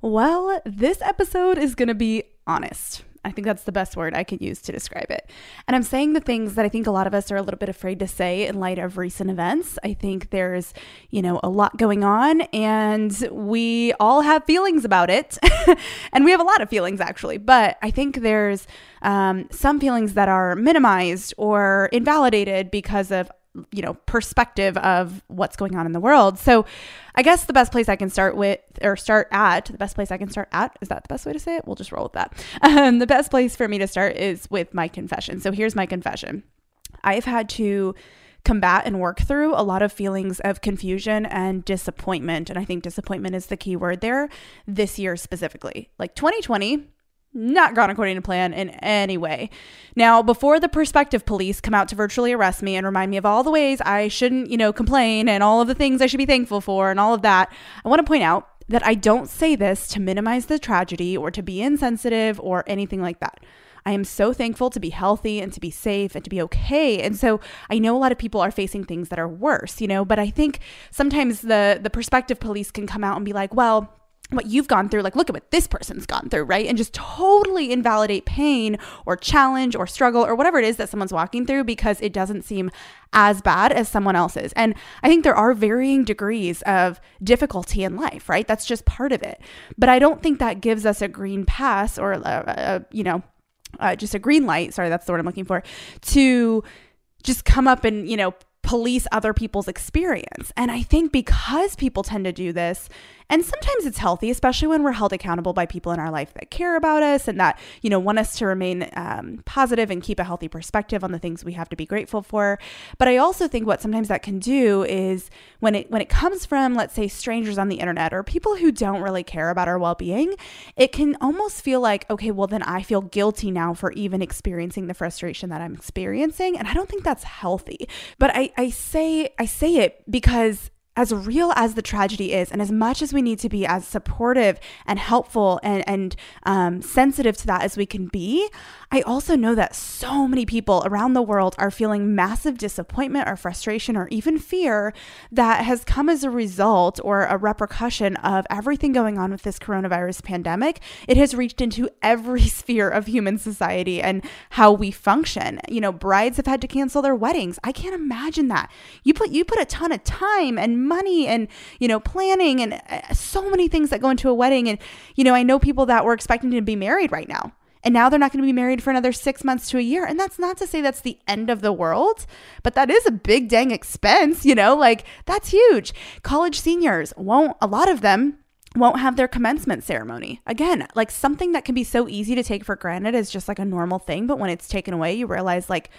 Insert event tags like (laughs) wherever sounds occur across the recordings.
Well, this episode is going to be honest. I think that's the best word I could use to describe it. And I'm saying the things that I think a lot of us are a little bit afraid to say in light of recent events. I think there's, you know, a lot going on and we all have feelings about it. (laughs) and we have a lot of feelings actually, but I think there's um, some feelings that are minimized or invalidated because of you know perspective of what's going on in the world. So i guess the best place i can start with or start at the best place i can start at is that the best way to say it? We'll just roll with that. Um, the best place for me to start is with my confession. So here's my confession. I've had to combat and work through a lot of feelings of confusion and disappointment. And i think disappointment is the key word there this year specifically. Like 2020 not gone according to plan in any way. Now, before the prospective police come out to virtually arrest me and remind me of all the ways I shouldn't, you know, complain and all of the things I should be thankful for and all of that, I want to point out that I don't say this to minimize the tragedy or to be insensitive or anything like that. I am so thankful to be healthy and to be safe and to be okay. And so I know a lot of people are facing things that are worse, you know, but I think sometimes the the prospective police can come out and be like, "Well, what you've gone through, like, look at what this person's gone through, right? And just totally invalidate pain or challenge or struggle or whatever it is that someone's walking through because it doesn't seem as bad as someone else's. And I think there are varying degrees of difficulty in life, right? That's just part of it. But I don't think that gives us a green pass or, a, a you know, uh, just a green light. Sorry, that's the word I'm looking for to just come up and, you know, police other people's experience. And I think because people tend to do this, and sometimes it's healthy, especially when we're held accountable by people in our life that care about us and that, you know, want us to remain um, positive and keep a healthy perspective on the things we have to be grateful for. But I also think what sometimes that can do is when it when it comes from, let's say, strangers on the internet or people who don't really care about our well-being, it can almost feel like, okay, well then I feel guilty now for even experiencing the frustration that I'm experiencing. And I don't think that's healthy. But I, I say I say it because as real as the tragedy is, and as much as we need to be as supportive and helpful and, and um, sensitive to that as we can be, I also know that so many people around the world are feeling massive disappointment or frustration or even fear that has come as a result or a repercussion of everything going on with this coronavirus pandemic. It has reached into every (laughs) sphere of human society and how we function. You know, brides have had to cancel their weddings. I can't imagine that. You put you put a ton of time and money and, you know, planning and uh, so many things that go into a wedding. And, you know, I know people that were expecting to be married right now. And now they're not going to be married for another six months to a year. And that's not to say that's the end of the world, but that is a big dang expense, you know, like that's huge. College seniors won't, a lot of them, won't have their commencement ceremony. Again, like something that can be so easy to take for granted is just like a normal thing. But when it's taken away, you realize, like,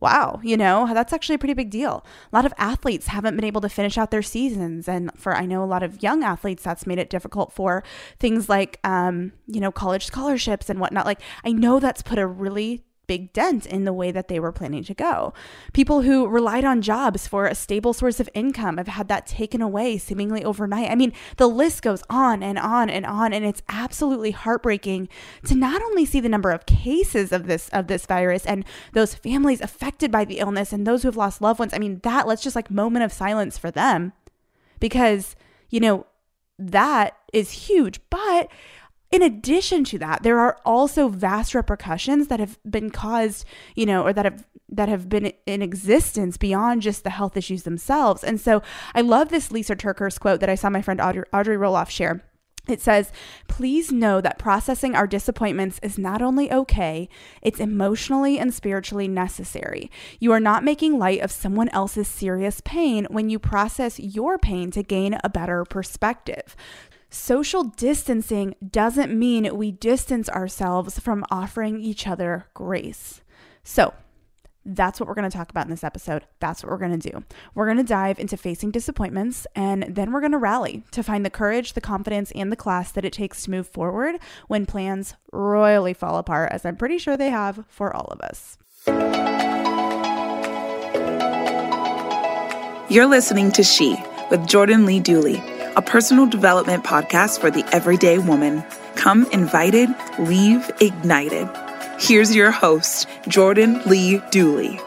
wow, you know, that's actually a pretty big deal. A lot of athletes haven't been able to finish out their seasons. And for, I know a lot of young athletes, that's made it difficult for things like, um, you know, college scholarships and whatnot. Like, I know that's put a really big dent in the way that they were planning to go. People who relied on jobs for a stable source of income have had that taken away seemingly overnight. I mean, the list goes on and on and on and it's absolutely heartbreaking to not only see the number of cases of this of this virus and those families affected by the illness and those who have lost loved ones. I mean, that let's just like moment of silence for them because, you know, that is huge. But in addition to that, there are also vast repercussions that have been caused, you know, or that have that have been in existence beyond just the health issues themselves. And so I love this Lysa TerKeurst quote that I saw my friend Audrey, Audrey Roloff share It says, please know that processing our disappointments is not only okay, it's emotionally and spiritually necessary. You are not making light of someone else's serious pain when you process your pain to gain a better perspective. Social distancing doesn't mean we distance ourselves from offering each other grace. So, that's what we're going to talk about in this episode. That's what we're going to do. We're going to dive into facing disappointments and then we're going to rally to find the courage, the confidence, and the class that it takes to move forward when plans royally fall apart, as I'm pretty sure they have for all of us. You're listening to She with Jordan Lee Dooley, a personal development podcast for the everyday woman. Come invited, leave ignited. Here's your host, Jordan Lee Dooley.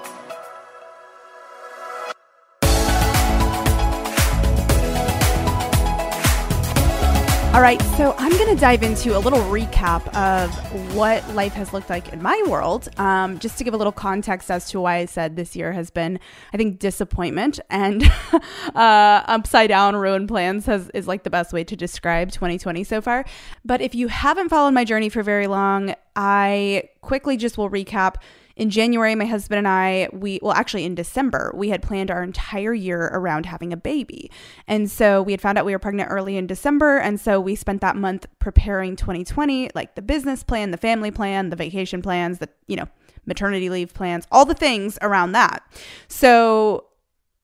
All right, so I'm going to dive into a little recap of what life has looked like in my world, um, just to give a little context as to why I said this year has been, I think, disappointment and (laughs) uh, upside down ruined plans has is like the best way to describe 2020 so far. But if you haven't followed my journey for very long, I quickly just will recap in January, my husband and I, we, well, actually in December, we had planned our entire year around having a baby. And so we had found out we were pregnant early in December. And so we spent that month preparing 2020, like the business plan, the family plan, the vacation plans, the, you know, maternity leave plans, all the things around that. So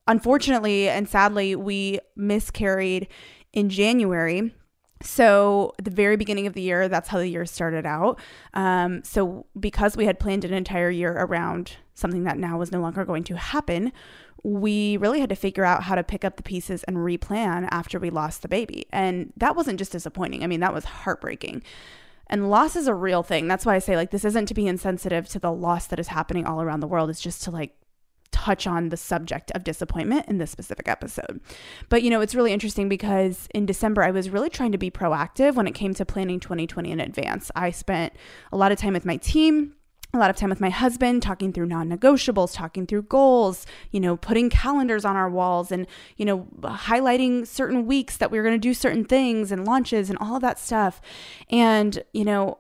unfortunately and sadly, we miscarried in January so, the very beginning of the year, that's how the year started out. Um, so, because we had planned an entire year around something that now was no longer going to happen, we really had to figure out how to pick up the pieces and replan after we lost the baby. And that wasn't just disappointing, I mean, that was heartbreaking. And loss is a real thing. That's why I say, like, this isn't to be insensitive to the loss that is happening all around the world. It's just to, like, touch on the subject of disappointment in this specific episode. But you know, it's really interesting because in December, I was really trying to be proactive when it came to planning 2020 in advance. I spent a lot of time with my team a lot of time with my husband talking through non-negotiables talking through goals you know putting calendars on our walls and you know highlighting certain weeks that we were going to do certain things and launches and all of that stuff and you know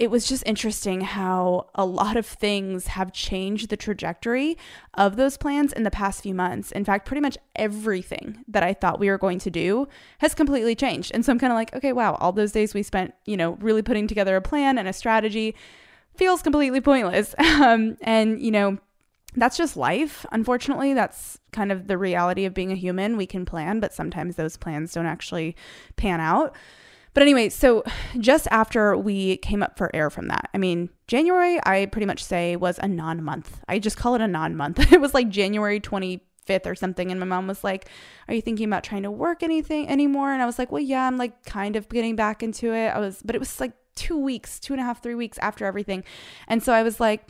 it was just interesting how a lot of things have changed the trajectory of those plans in the past few months. In fact, pretty much everything that I thought we were going to do has completely changed. And so I'm kind of like, okay, wow, all those days we spent, you know, really putting together a plan and a strategy feels completely pointless. (laughs) Um, and, you know, that's just life. Unfortunately, that's kind of the reality of being a human. We can plan, but sometimes those plans don't actually pan out. But anyway, so just after we came up for air from that, I mean, January, I pretty much say was a non month. I just call it a non month. (laughs) it was like January 25th or something. And my mom was like, Are you thinking about trying to work anything anymore? And I was like, Well, yeah, I'm like kind of getting back into it. I was, but it was like two weeks, two and a half, three weeks after everything. And so I was like,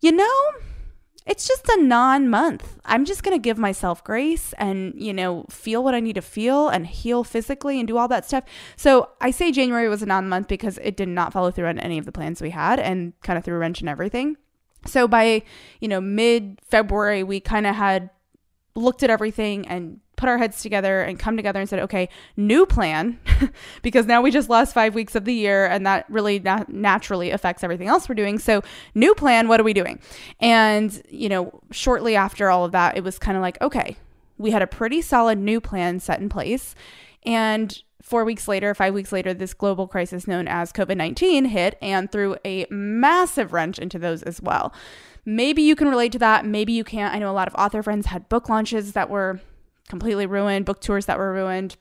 You know, it's just a non month. I'm just going to give myself grace and, you know, feel what I need to feel and heal physically and do all that stuff. So I say January was a non month because it did not follow through on any of the plans we had and kind of threw a wrench in everything. So by, you know, mid February, we kind of had looked at everything and put our heads together and come together and said, okay, new plan, (laughs) because now we just lost five weeks of the year and that really na- naturally affects everything else we're doing. So, new plan, what are we doing? And, you know, shortly after all of that, it was kind of like, okay, we had a pretty solid new plan set in place. And four weeks later, five weeks later, this global crisis known as COVID 19 hit and threw a massive wrench into those as well. Maybe you can relate to that. Maybe you can't. I know a lot of author friends had book launches that were completely ruined, book tours that were ruined,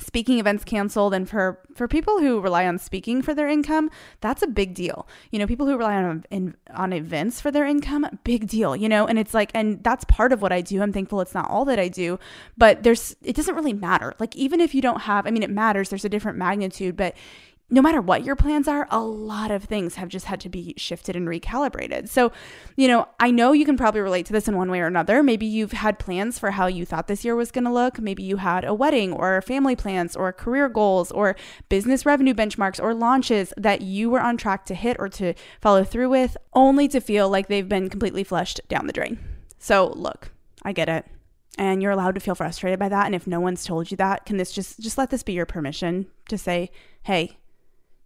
speaking events canceled and for for people who rely on speaking for their income that's a big deal. You know people who rely on in, on events for their income big deal you know and it's like and that's part of what i do. I'm thankful it's not all that i do but there's it doesn't really matter. Like even if you don't have i mean it matters there's a different magnitude but no matter what your plans are, a lot of things have just had to be shifted and recalibrated. So, you know, I know you can probably relate to this in one way or another. Maybe you've had plans for how you thought this year was going to look. Maybe you had a wedding or family plans or career goals or business revenue benchmarks or launches that you were on track to hit or to follow through with, only to feel like they've been completely flushed down the drain. So, look, I get it. and you're allowed to feel frustrated by that and if no one's told you that can this just just let this be your permission to say hey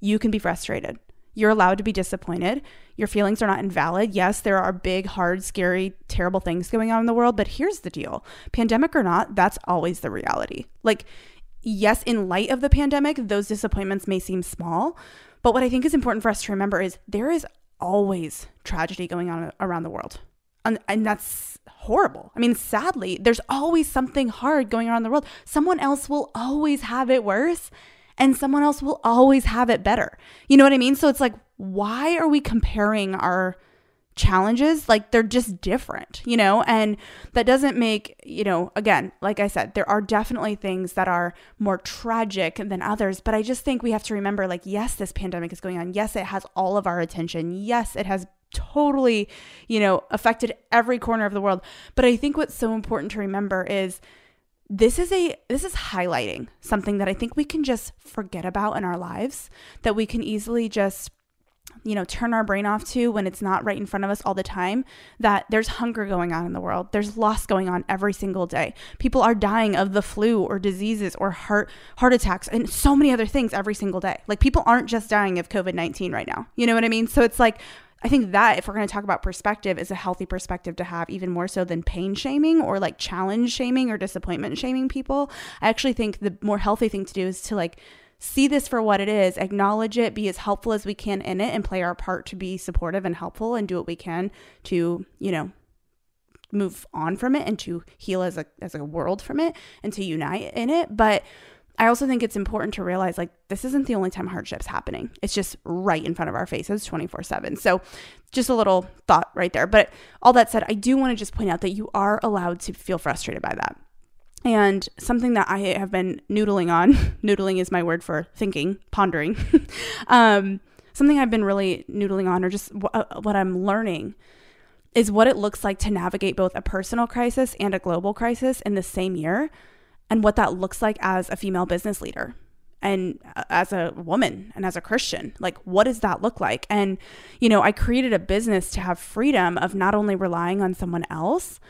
you can be frustrated. You're allowed to be disappointed. Your feelings are not invalid. Yes there are big hard scary terrible things going on in the world but here's the deal. Pandemic or not that's always the reality. Like yes in light of the pandemic those disappointments may seem small but what i think is important for us to remember is there is always tragedy going on around the world. And, and that's horrible. I mean, sadly, there's always something hard going on in the world. Someone else will always have it worse and someone else will always have it better. You know what I mean? So it's like, why are we comparing our challenges? Like they're just different, you know? And that doesn't make, you know, again, like I said, there are definitely things that are more tragic than others, but I just think we have to remember like, yes, this pandemic is going on. Yes, it has all of our attention. Yes, it has totally, you know, affected every corner of the world. But I think what's so important to remember is this is a this is highlighting something that I think we can just forget about in our lives that we can easily just you know, turn our brain off to when it's not right in front of us all the time, that there's hunger going on in the world. There's loss going on every single day. People are dying of the flu or diseases or heart heart attacks and so many other things every single day. Like people aren't just dying of COVID-19 right now. You know what I mean? So it's like I think that if we're going to talk about perspective is a healthy perspective to have even more so than pain shaming or like challenge shaming or disappointment shaming people. I actually think the more healthy thing to do is to like see this for what it is, acknowledge it, be as helpful as we can in it and play our part to be supportive and helpful and do what we can to, you know, move on from it and to heal as a as a world from it and to unite in it. But I also think it's important to realize like this isn't the only time hardship's happening. It's just right in front of our faces 24 7. So, just a little thought right there. But all that said, I do want to just point out that you are allowed to feel frustrated by that. And something that I have been noodling on, (laughs) noodling is my word for thinking, pondering. (laughs) um, something I've been really noodling on, or just w- uh, what I'm learning, is what it looks like to navigate both a personal crisis and a global crisis in the same year and what that looks like as a female business leader and uh, as a woman and as a Christian. Like, what does that look like? And, you know, I created a business to have freedom of not only relying on someone else,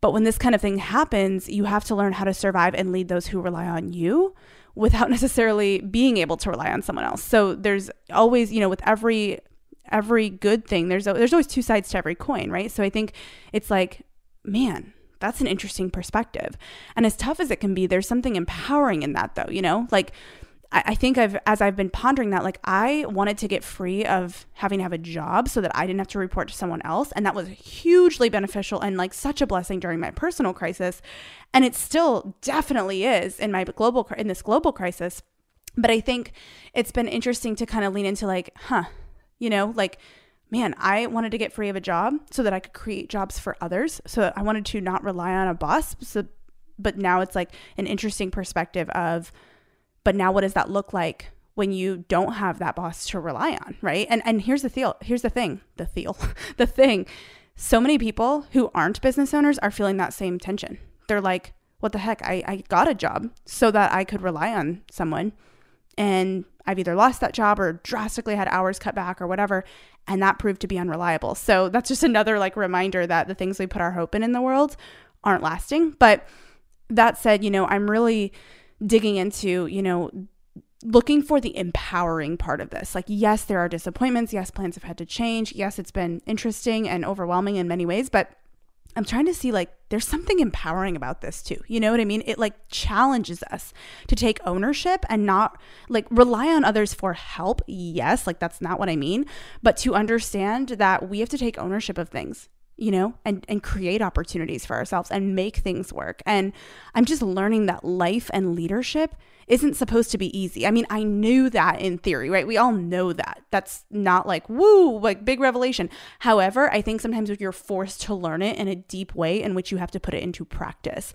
but when this kind of thing happens, you have to learn how to survive and lead those who rely on you without (laughs) necessarily being able to rely on someone else. So there's always, you know, with every every good thing, there's there's always two sides to every coin, right? So I think it's like, man, that's an interesting perspective. And as tough as it can be, there's something empowering in that, though, you know? Like, I, think I've, as I've been pondering that, like, I wanted to get free of having to have a job so that I didn't have to report to someone else. And that was hugely beneficial and like such a blessing during my personal crisis. And it still definitely is in my global, in this global crisis. But I think it's been interesting to kind of lean into, like, huh, you know, like, man, I wanted to get free of a job so that I could create jobs for others. So I wanted to not rely on a boss. So, but now it's like an interesting perspective of, but now what does that look like when you don't have that boss to rely on, right? And and here's the deal. Here's the thing. The deal. (laughs) the thing. So many people who aren't business owners are feeling that same tension. They're like, what the heck? I, I got a job so that I could rely on someone. And I've either lost that job or drastically had hours cut back or whatever and that proved to be unreliable. So that's just another like reminder that the things we put our hope in in the world aren't lasting. But that said, you know, I'm really digging into, you know, looking for the empowering part of this. Like, yes, there are disappointments. Yes, plans have had to change. Yes, it's been interesting and overwhelming in many ways, but I'm trying to see like there's something empowering about this too. You know what I mean? It like challenges us to take ownership and not like rely on others for help. Yes, like that's not what I mean, but to understand that we have to take ownership of things you know, and, and create opportunities for ourselves and make things work. And I'm just learning that life and leadership isn't supposed to be easy. I mean, I knew that in theory, right? We all know that. That's not like, woo, like big revelation. However, I think sometimes you're forced to learn it in a deep way in which you have to put it into practice.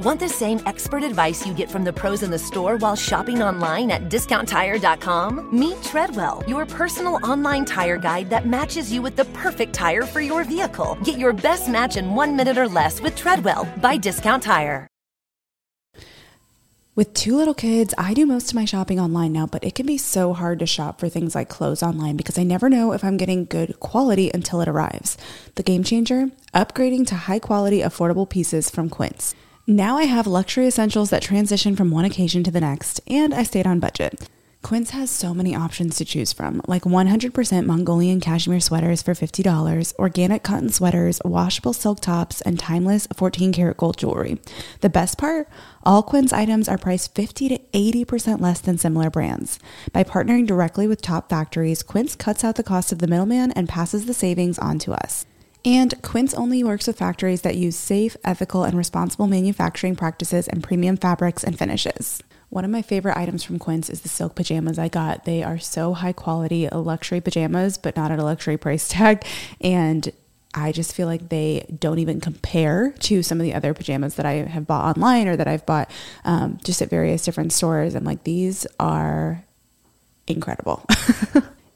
Want the same expert advice you get from the pros in the store while shopping online at discounttire.com? Meet Treadwell, your personal online tire guide that matches you with the perfect tire for your vehicle. Get your best match in one minute or less with Treadwell by Discount Tire. With two little kids, I do most of my shopping online now, but it can be so hard to shop for things like clothes online because I never know if I'm getting good quality until it arrives. The game changer? Upgrading to high quality, affordable pieces from Quince. Now I have luxury essentials that transition from one occasion to the next, and I stayed on budget. Quince has so many options to choose from, like 100% Mongolian cashmere sweaters for $50, organic cotton sweaters, washable silk tops, and timeless 14 karat gold jewelry. The best part? All Quince items are priced 50 to 80% less than similar brands. By partnering directly with top factories, Quince cuts out the cost of the middleman and passes the savings on to us. And Quince only works with factories that use safe, ethical, and responsible manufacturing practices and premium fabrics and finishes. One of my favorite items from Quince is the silk pajamas I got. They are so high quality, luxury pajamas, but not at a luxury price (laughs) tag. And I just feel like they don't even compare to some of the other pajamas that I have bought online or that I've bought um, just at various different stores. I'm like, these are incredible. (laughs)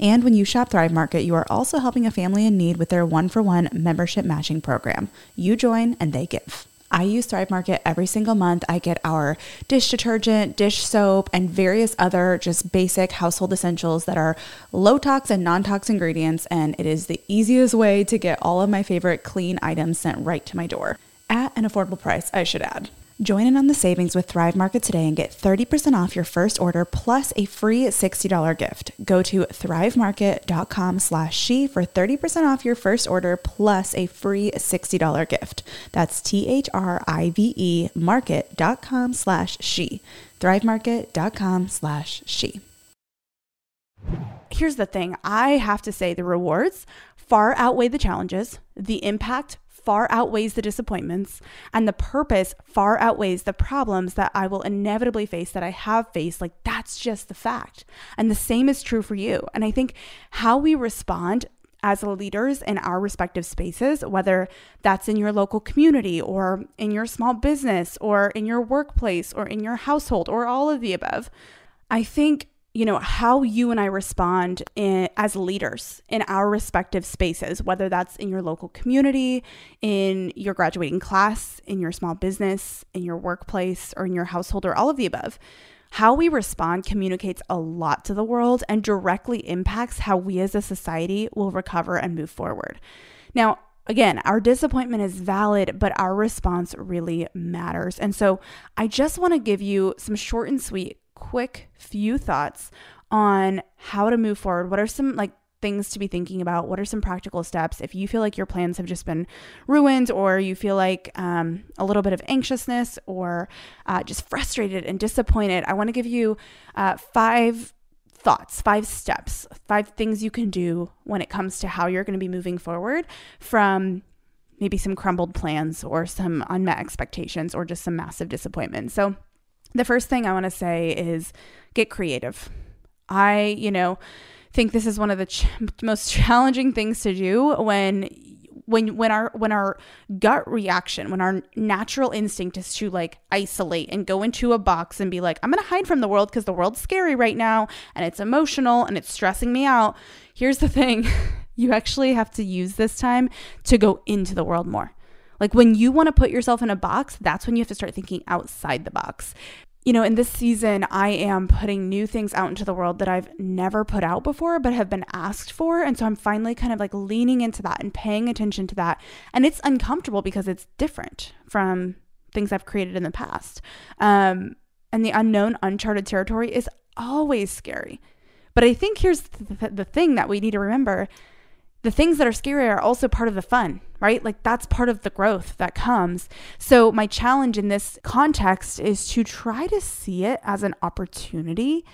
And when you shop Thrive Market, you are also helping a family in need with their one for one membership matching program. You join and they give. I use Thrive Market every single month. I get our dish detergent, dish soap, and various other just basic household essentials that are low tox and non tox ingredients. And it is the easiest way to get all of my favorite clean items sent right to my door at an affordable price, I should add. Join in on the savings with Thrive Market today and get 30% off your first order plus a free $60 gift. Go to thrivemarket.com slash she for 30% off your first order plus a free $60 gift. That's T-H-R-I-V-E market.com slash she. thrivemarket.com slash she. Here's the thing I have to say the rewards far outweigh the challenges, the impact far outweighs the disappointments, and the purpose far outweighs the problems that I will inevitably face, that I have faced. Like, that's just the fact. And the same is true for you. And I think how we respond as leaders in our respective spaces, whether that's in your local community or in your small business or in your workplace or in your household or all of the above, I think you know how you and I respond in, as leaders in our respective spaces, whether that's in your local community, in your graduating class, in your small business, in your workplace, or in your household, or all of the above. How we respond communicates a lot to the world and directly impacts how we as a society will recover and move forward. Now, again, our disappointment is valid, but our response really matters. And so I just want to give you some short and sweet quick few thoughts on how to move forward. What are some like things to be thinking about? What are some practical steps if you feel like your plans have just been ruined or you feel like um, a little bit of anxiousness or uh, just frustrated and disappointed? I want to give you uh, five thoughts, five steps, five things you can do when it comes to how you're going to be moving forward from maybe some crumbled plans or some unmet expectations or just some massive disappointment. So, the first thing I want to say is get creative. I, you know, think this is one of the ch- most challenging things to do when when when our when our gut reaction when our natural instinct is to like isolate and go into a box and be like i'm gonna hide from the world because the world's scary right now and it's emotional and it's stressing me out. Here's the thing. (laughs) You actually have to use this time to go into the world more like when you want to put yourself in a box that's when you have to start thinking outside the box you know, in this season, I am putting new things out into the world that I've never put out before, but have been asked for. And so I'm finally kind of like leaning into that and paying attention to that. And it's uncomfortable because it's different from things I've created in the past. Um, and the unknown, uncharted territory is always scary. But I think here's the, the thing that we need to remember the things that are scary are also part of the fun, right? Like that's part of the growth that comes. So, my challenge in this context is to try to see it as an opportunity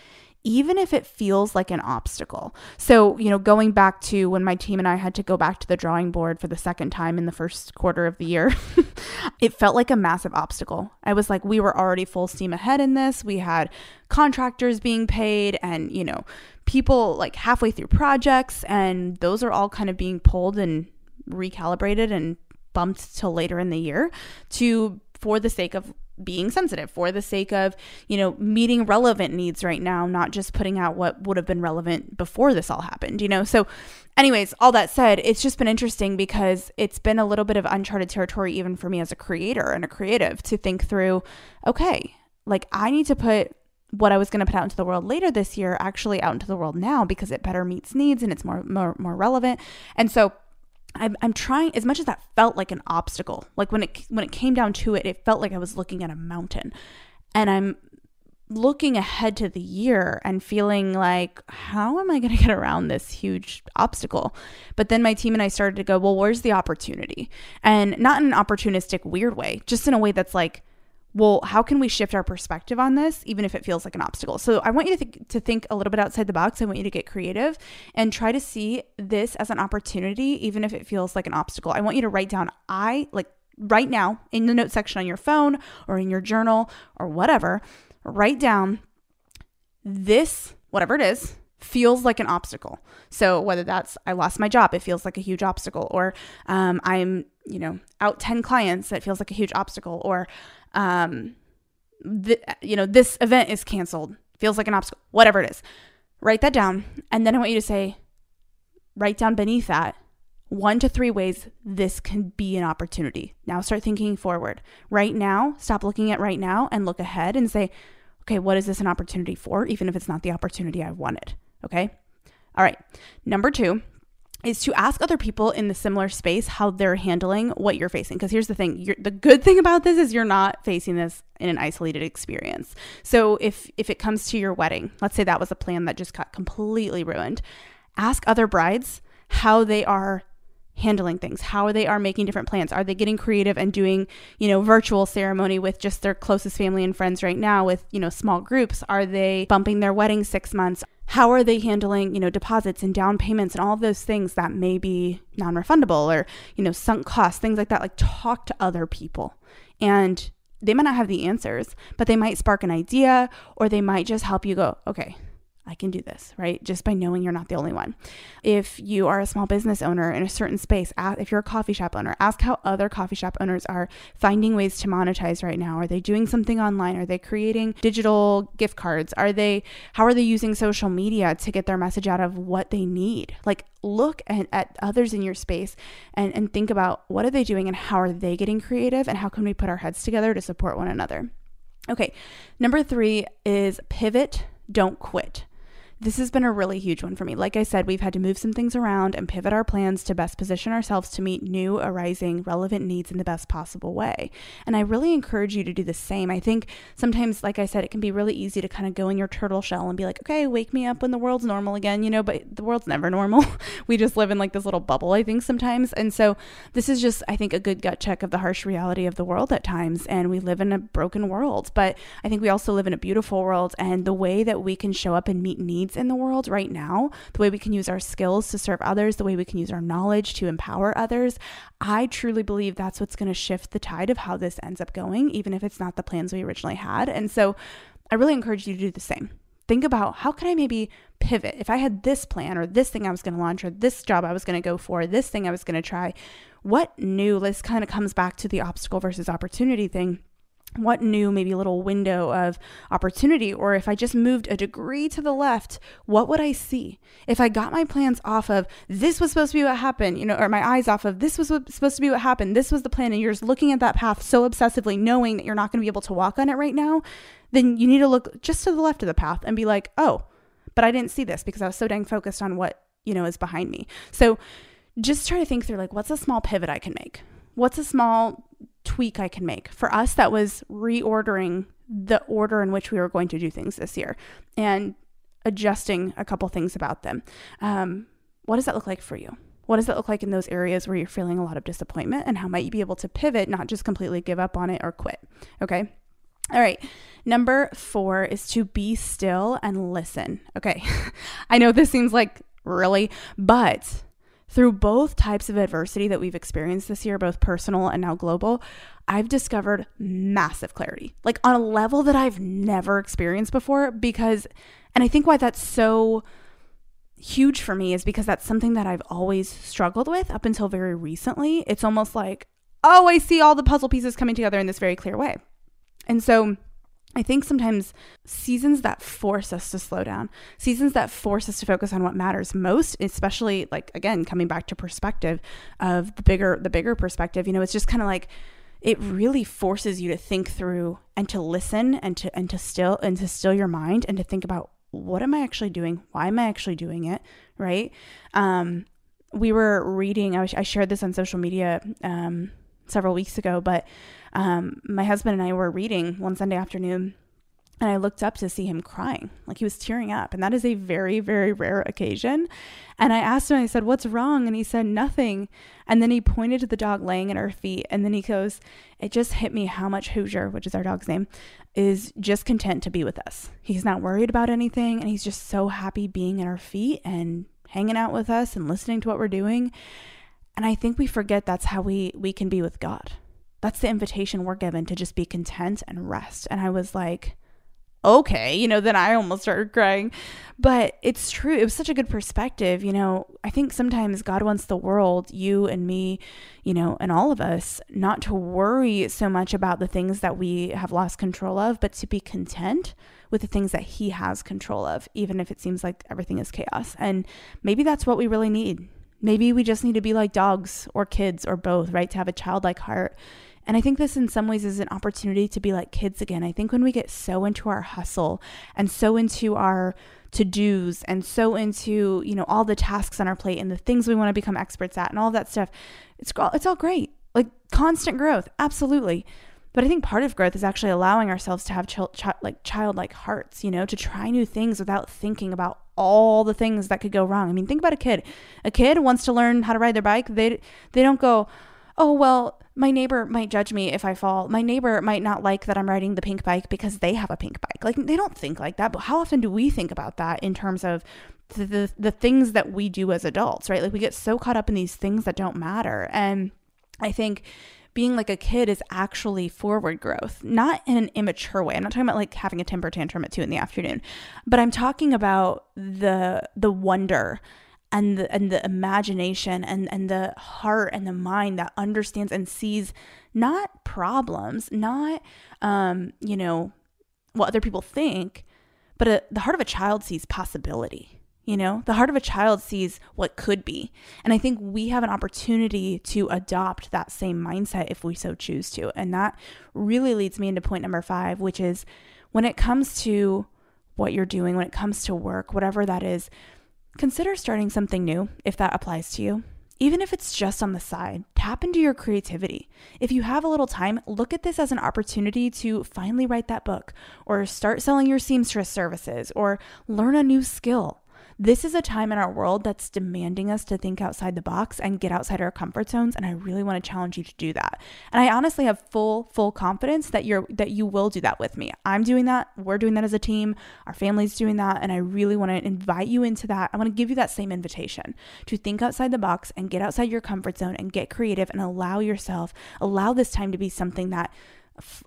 even if it feels like an obstacle. So, you know, going back to when my team and I had to go back to the drawing board for the second time in the first quarter of the year, (laughs) it felt like a massive obstacle. I was like, we were already full steam ahead in this. We had contractors being paid and, you know, people like halfway through projects, and those are all kind of being pulled and recalibrated and bumped till later in the year to for the sake of being sensitive for the sake of, you know, meeting relevant needs right now, not just putting out what would have been relevant before this all happened, you know? So, anyways, all that said, it's just been interesting because it's been a little bit of uncharted territory, even for me as a creator and a creative, to think through, okay, like I need to put what I was going to put out into the world later this year actually out into the world now because it better meets needs and it's more more, more relevant. And so, I'm, I'm trying as much as that felt like an obstacle like when it when it came down to it it felt like i was looking at a mountain. And i'm looking ahead to the year and feeling like how am i going (laughs) to get around this huge obstacle? But then my team and i started to go well where's the opportunity? And not in an opportunistic weird way just in a way that's like well, how can we shift our perspective on this, even if it feels like an obstacle? So I want you to, th- to think a little bit outside the box. I want you to get creative and try to see this as an opportunity, even if it feels like an obstacle. I want you to write down, I like right now in the note section on your phone or in your journal or whatever, write down this, whatever it is, feels like an obstacle. So whether that's I lost my job, it feels like a huge obstacle, or um, I'm you know out 10 clients, that feels like a huge obstacle, or um, th- you know, this event is canceled, feels like an obstacle, whatever it is. Write that down. And then I want you to say, write down beneath that one to three ways this can be an opportunity. Now start thinking forward. Right now, stop looking at right now and look ahead and say, okay, what is this an opportunity for, even if it's not the opportunity I wanted? Okay. All right. Number two, is to ask other people in the similar space how they're handling what you're facing. Because here's the thing: the good thing about this is you're not facing this in an isolated experience. So if if it comes to your wedding, let's say that was a plan that just got completely ruined, ask other brides how they are handling things how they are making different plans are they getting creative and doing you know virtual ceremony with just their closest family and friends right now with you know small groups are they bumping their wedding six months how are they handling you know deposits and down payments and all of those things that may be non-refundable or you know sunk costs things like that? Like talk to other people. And they might not have the answers but they might spark an idea or they might just help you go okay I can do this, right? Just by knowing you're not the only one. If you are a small business owner in a certain space, if you're a coffee shop owner, ask how other coffee shop owners are finding ways to monetize right now. Are they doing something online? Are they creating digital gift cards? Are they how are they using social media to get their message out of what they need? Like look at, at others in your space and, and think about what are they doing and how are they getting creative and how can we put our heads together to support one another. Okay, number three is pivot, don't quit. This has been a really huge one for me. Like I said, we've had to move some things around and pivot our plans to best position ourselves to meet new, arising, relevant needs in the best possible way. And I really encourage you to do the same. I think sometimes, like I said, it can be really easy to kind of go in your turtle shell and be like, okay, wake me up when the world's normal again, you know, but the world's never normal. (laughs) we just live in like this little bubble, I think, sometimes. And so this is just, I think, a good gut check of the harsh reality of the world at times. And we live in a broken world, but I think we also live in a beautiful world. And the way that we can show up and meet needs needs in the world right now, the way we can use our skills to serve others, the way we can use our knowledge to empower others. I truly believe that's what's going to shift the tide of how this ends up going, even if it's not the plans we originally had. And so I really encourage you to do the same think about how can I maybe pivot? If I had this plan or this thing I was going to launch or this job I was going to go for, this thing I was going to try, what new, this kind of comes back to the obstacle versus opportunity thing what new maybe little window of opportunity or if i just moved a degree to the left what would i see? If i got my plans off of this was supposed to be what happened you know or my eyes off of this was supposed to be what happened. This was the plan and you're just looking at that path so obsessively knowing that you're not going to be able to walk on it right now then you need to look just to the left of the path and be like oh but i didn't see this because i was so dang focused on what you know is behind me. So just try to think through like what's a small pivot i can make what's a small tweak I can make. For us, that was reordering the order in which we were going to do things this year and adjusting a couple things about them. Um, what does that look like for you? What does that look like in those areas where you're feeling a lot of disappointment? And how might you be able to pivot, not just completely give up on it or quit? Okay. All right. Number four is to be still and listen. Okay. (laughs) I know this seems like really, but through both types of adversity that we've experienced this year, both personal and now global, I've discovered massive clarity, like on a level that I've never experienced before. Because, and I think why that's so huge for me is because that's something that I've always struggled with up until very recently. It's almost like, oh, I see all the puzzle pieces coming together in this very clear way. And so, I think sometimes seasons that force us to slow down, seasons that force us to focus on what matters most, especially like again coming back to perspective of the bigger the bigger perspective, you know, it's just kind of like it really forces you to think through and to listen and to and to still and to still your mind and to think about what am I actually doing? Why am I actually doing it? Right? Um, we were reading. I, was, I shared this on social media um, several weeks ago, but um, my husband and I were reading one Sunday afternoon and I looked up to see him crying, like he was tearing up. And that is a very, very rare occasion. And I asked him, I said, What's wrong? And he said, Nothing. And then he pointed to the dog laying at our feet. And then he goes, It just hit me how much Hoosier, which is our dog's name, is just content to be with us. He's not worried about anything. And he's just so happy being at our feet and hanging out with us and listening to what we're doing. And I think we forget that's how we, we can be with God that's the invitation we're given to just be content and rest. And I was like, okay, you know, then I almost started crying. But it's true. It was such a good perspective. You know, I think sometimes God wants the world, you and me, you know, and all of us, not to worry so much about the things that we have lost control of, but to be content with the things that He has control of, even if it seems like everything is chaos. And maybe that's what we really need. Maybe we just need to be like dogs or kids or both, right? To have a childlike heart and I think this in some ways is an opportunity to be like kids again. I think when we get so into our hustle and so into our to-dos and so into, you know, all the tasks on our plate and the things we want to become experts at and all that stuff, it's all it's all great. Like constant growth, absolutely. But I think part of growth is actually allowing ourselves to have ch- ch- like childlike hearts, you know, to try new things without thinking about all the things that could go wrong. I mean, think about a kid. A kid wants to learn how to ride their bike. They they don't go, "Oh, well, my neighbor might judge me if I fall. My neighbor might not like that I'm riding the pink bike because they have a pink bike. Like they don't think like that, but how often do we think about that in terms of the, the, the things that we do as adults, right? Like we get so caught up in these things that don't matter. And I think being like a kid is actually forward growth, not in an immature way. I'm not talking about like having a temper tantrum at two in the afternoon, but I'm talking about the the wonder and the and the imagination and and the heart and the mind that understands and sees not problems, not um, you know, what other people think, but a, the heart of a child sees possibility. You know, the heart of a child sees what could be. And I think we have an opportunity to adopt that same mindset if we so choose to. And that really leads me into point number five, which is when it comes to what you're doing, when it comes to work, whatever that is, Consider starting something new if that applies to you. Even if it's just on the side, tap into your creativity. If you have a little time, look at this as an opportunity to finally write that book, or start selling your seamstress services, or learn a new skill. This is a time in our world that's demanding us to think outside the box and get outside our comfort zones and I really want to challenge you to do that. And I honestly have full full confidence that you're that you will do that with me. I'm doing that. We're doing that as a team. Our family's doing that and I really want to invite you into that. I want to give you that same invitation to think outside the box and get outside your comfort zone and get creative and allow yourself allow this time to be something that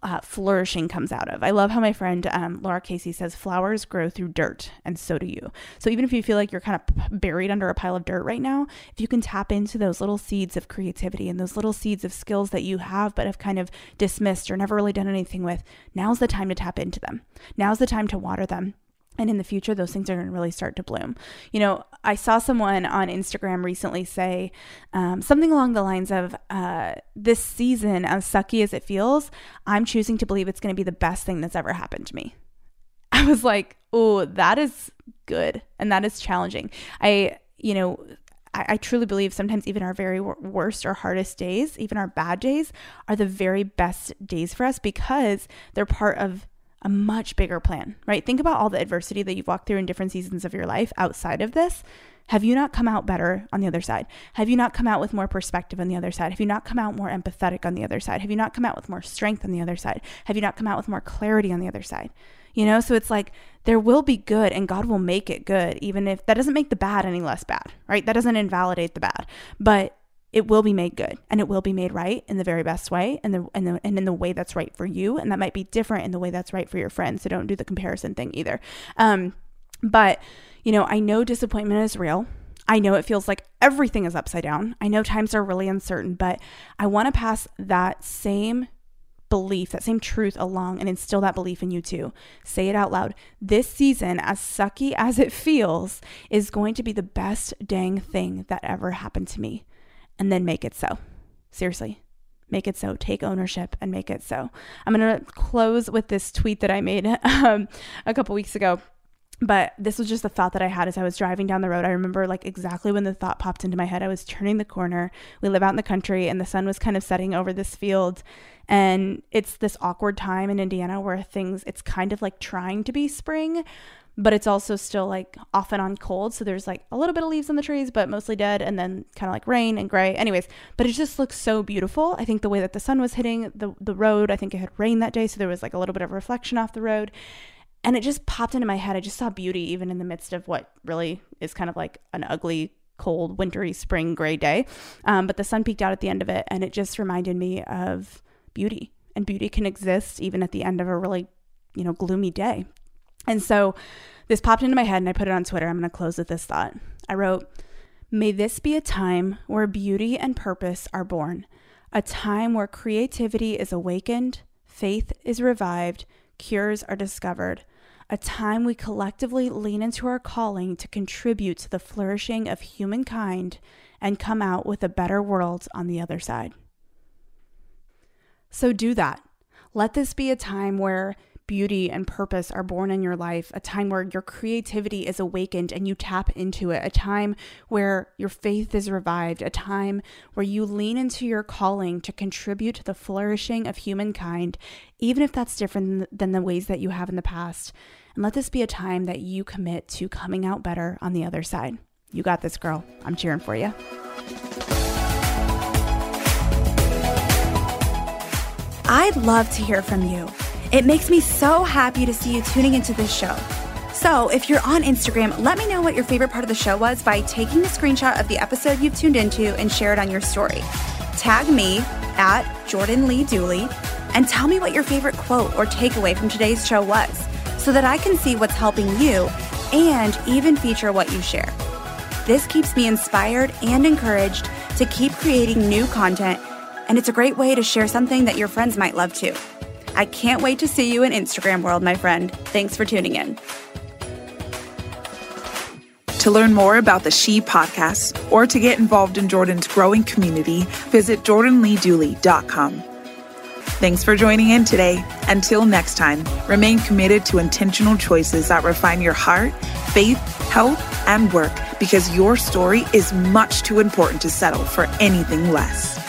uh, flourishing comes out of. I love how my friend um, Laura Casey says flowers grow through dirt, and so do you. So even if you feel like you're kind of buried under a pile of dirt right now, if you can tap into those little seeds of creativity and those little seeds of skills that you have but have kind of dismissed or never really done anything with, now's the time to tap into them. Now's the time to water them and in the future those things are going to really start to bloom. You know i saw someone on instagram recently say um, something along the lines of uh, this season as sucky as it feels i'm choosing to believe it's going to be the best thing that's ever happened to me. (laughs) I was like oh that is good and that is challenging. I you know I, I truly believe sometimes even our very worst or hardest days, even our bad days, are the very best days for us because they're part of a much bigger plan, right? Think about all the adversity that you've walked through in different seasons of your life outside of this. Have you not come out better on the other side? Have you not come out with more perspective on the other side? Have you not come out more empathetic on the other side? Have you not come out with more strength on the other side? Have you not come out with more clarity on the other side? You know, so it's like there will be good and God will make it good, even if that doesn't make the bad any less bad, right? That doesn't invalidate the bad. But it will be made good and it will be made right in the very best way and the, and the and in the way that's right for you and that might be different in the way that's right for your friends so don't do the comparison thing either um but you know i know disappointment is real I know it feels like everything is upside down. I know times are really uncertain, but I want to pass that same belief, that same truth along and instill that belief in you too. Say it out loud. This season, as sucky as it feels, is going to be the best dang thing that ever happened to me and then make it so. Seriously, make it so. Take ownership and make it so. I'm going to close with this tweet that I made (laughs) um, a couple weeks ago. But this was just a thought that I had as I was driving down the road. I remember like exactly when the thought popped into my head. I was turning the corner. We live out in the country and the sun was kind of setting over this field. And it's this awkward time in Indiana where things, it's kind of like trying to be spring, but it's also still like off and on cold. So there's like a little bit of leaves on the trees, but mostly dead, and then kind of like rain and gray. Anyways, but it just looks so beautiful. I think the way that the sun was hitting the, the road, I think it had rained that day. So there was like a little bit of reflection off the road. And it just popped into my head. I just saw beauty even in the midst of what really is kind of like an ugly, cold, wintry, spring, gray day. Um, but the sun peeked out at the end of it, and it just reminded me of beauty. And beauty can exist even at the end of a really, you know, gloomy day. And so this popped into my head and I put it on Twitter. I'm going to close with this thought. I wrote, May this be a time where beauty and purpose are born, a time where creativity is awakened, faith is revived, cures are discovered, a time we collectively lean into our calling to contribute to the flourishing of humankind and come out with a better world on the other side. So do that. Let this be a time where beauty and purpose are born in your life, a time where your creativity is awakened and you tap into it, a time where your faith is revived, a time where you lean into your calling to contribute to the flourishing of humankind, even if that's different than the ways that you have in the past. And let this be a time that you commit to coming out better on the other side. You got this, girl. I'm cheering for you. I'd love to hear from you. It makes me so happy to see you tuning into this show. So, if you're on Instagram, let me know what your favorite part of the show was by taking a screenshot of the episode you've tuned into and share it on your story. Tag me at Jordan Lee Dooley and tell me what your favorite quote or takeaway from today's show was so that I can see what's helping you and even feature what you share. This keeps me inspired and encouraged to keep creating new content, and it's a great way to share something that your friends might love too. I can't wait to see you in Instagram world, my friend. Thanks for tuning in. To learn more about the She podcast or to get involved in Jordan's growing community, visit jordanleedooley.com. Thanks for joining in today. Until next time, remain committed to intentional choices that refine your heart, faith, health, and work because your story is much too important to settle for anything less.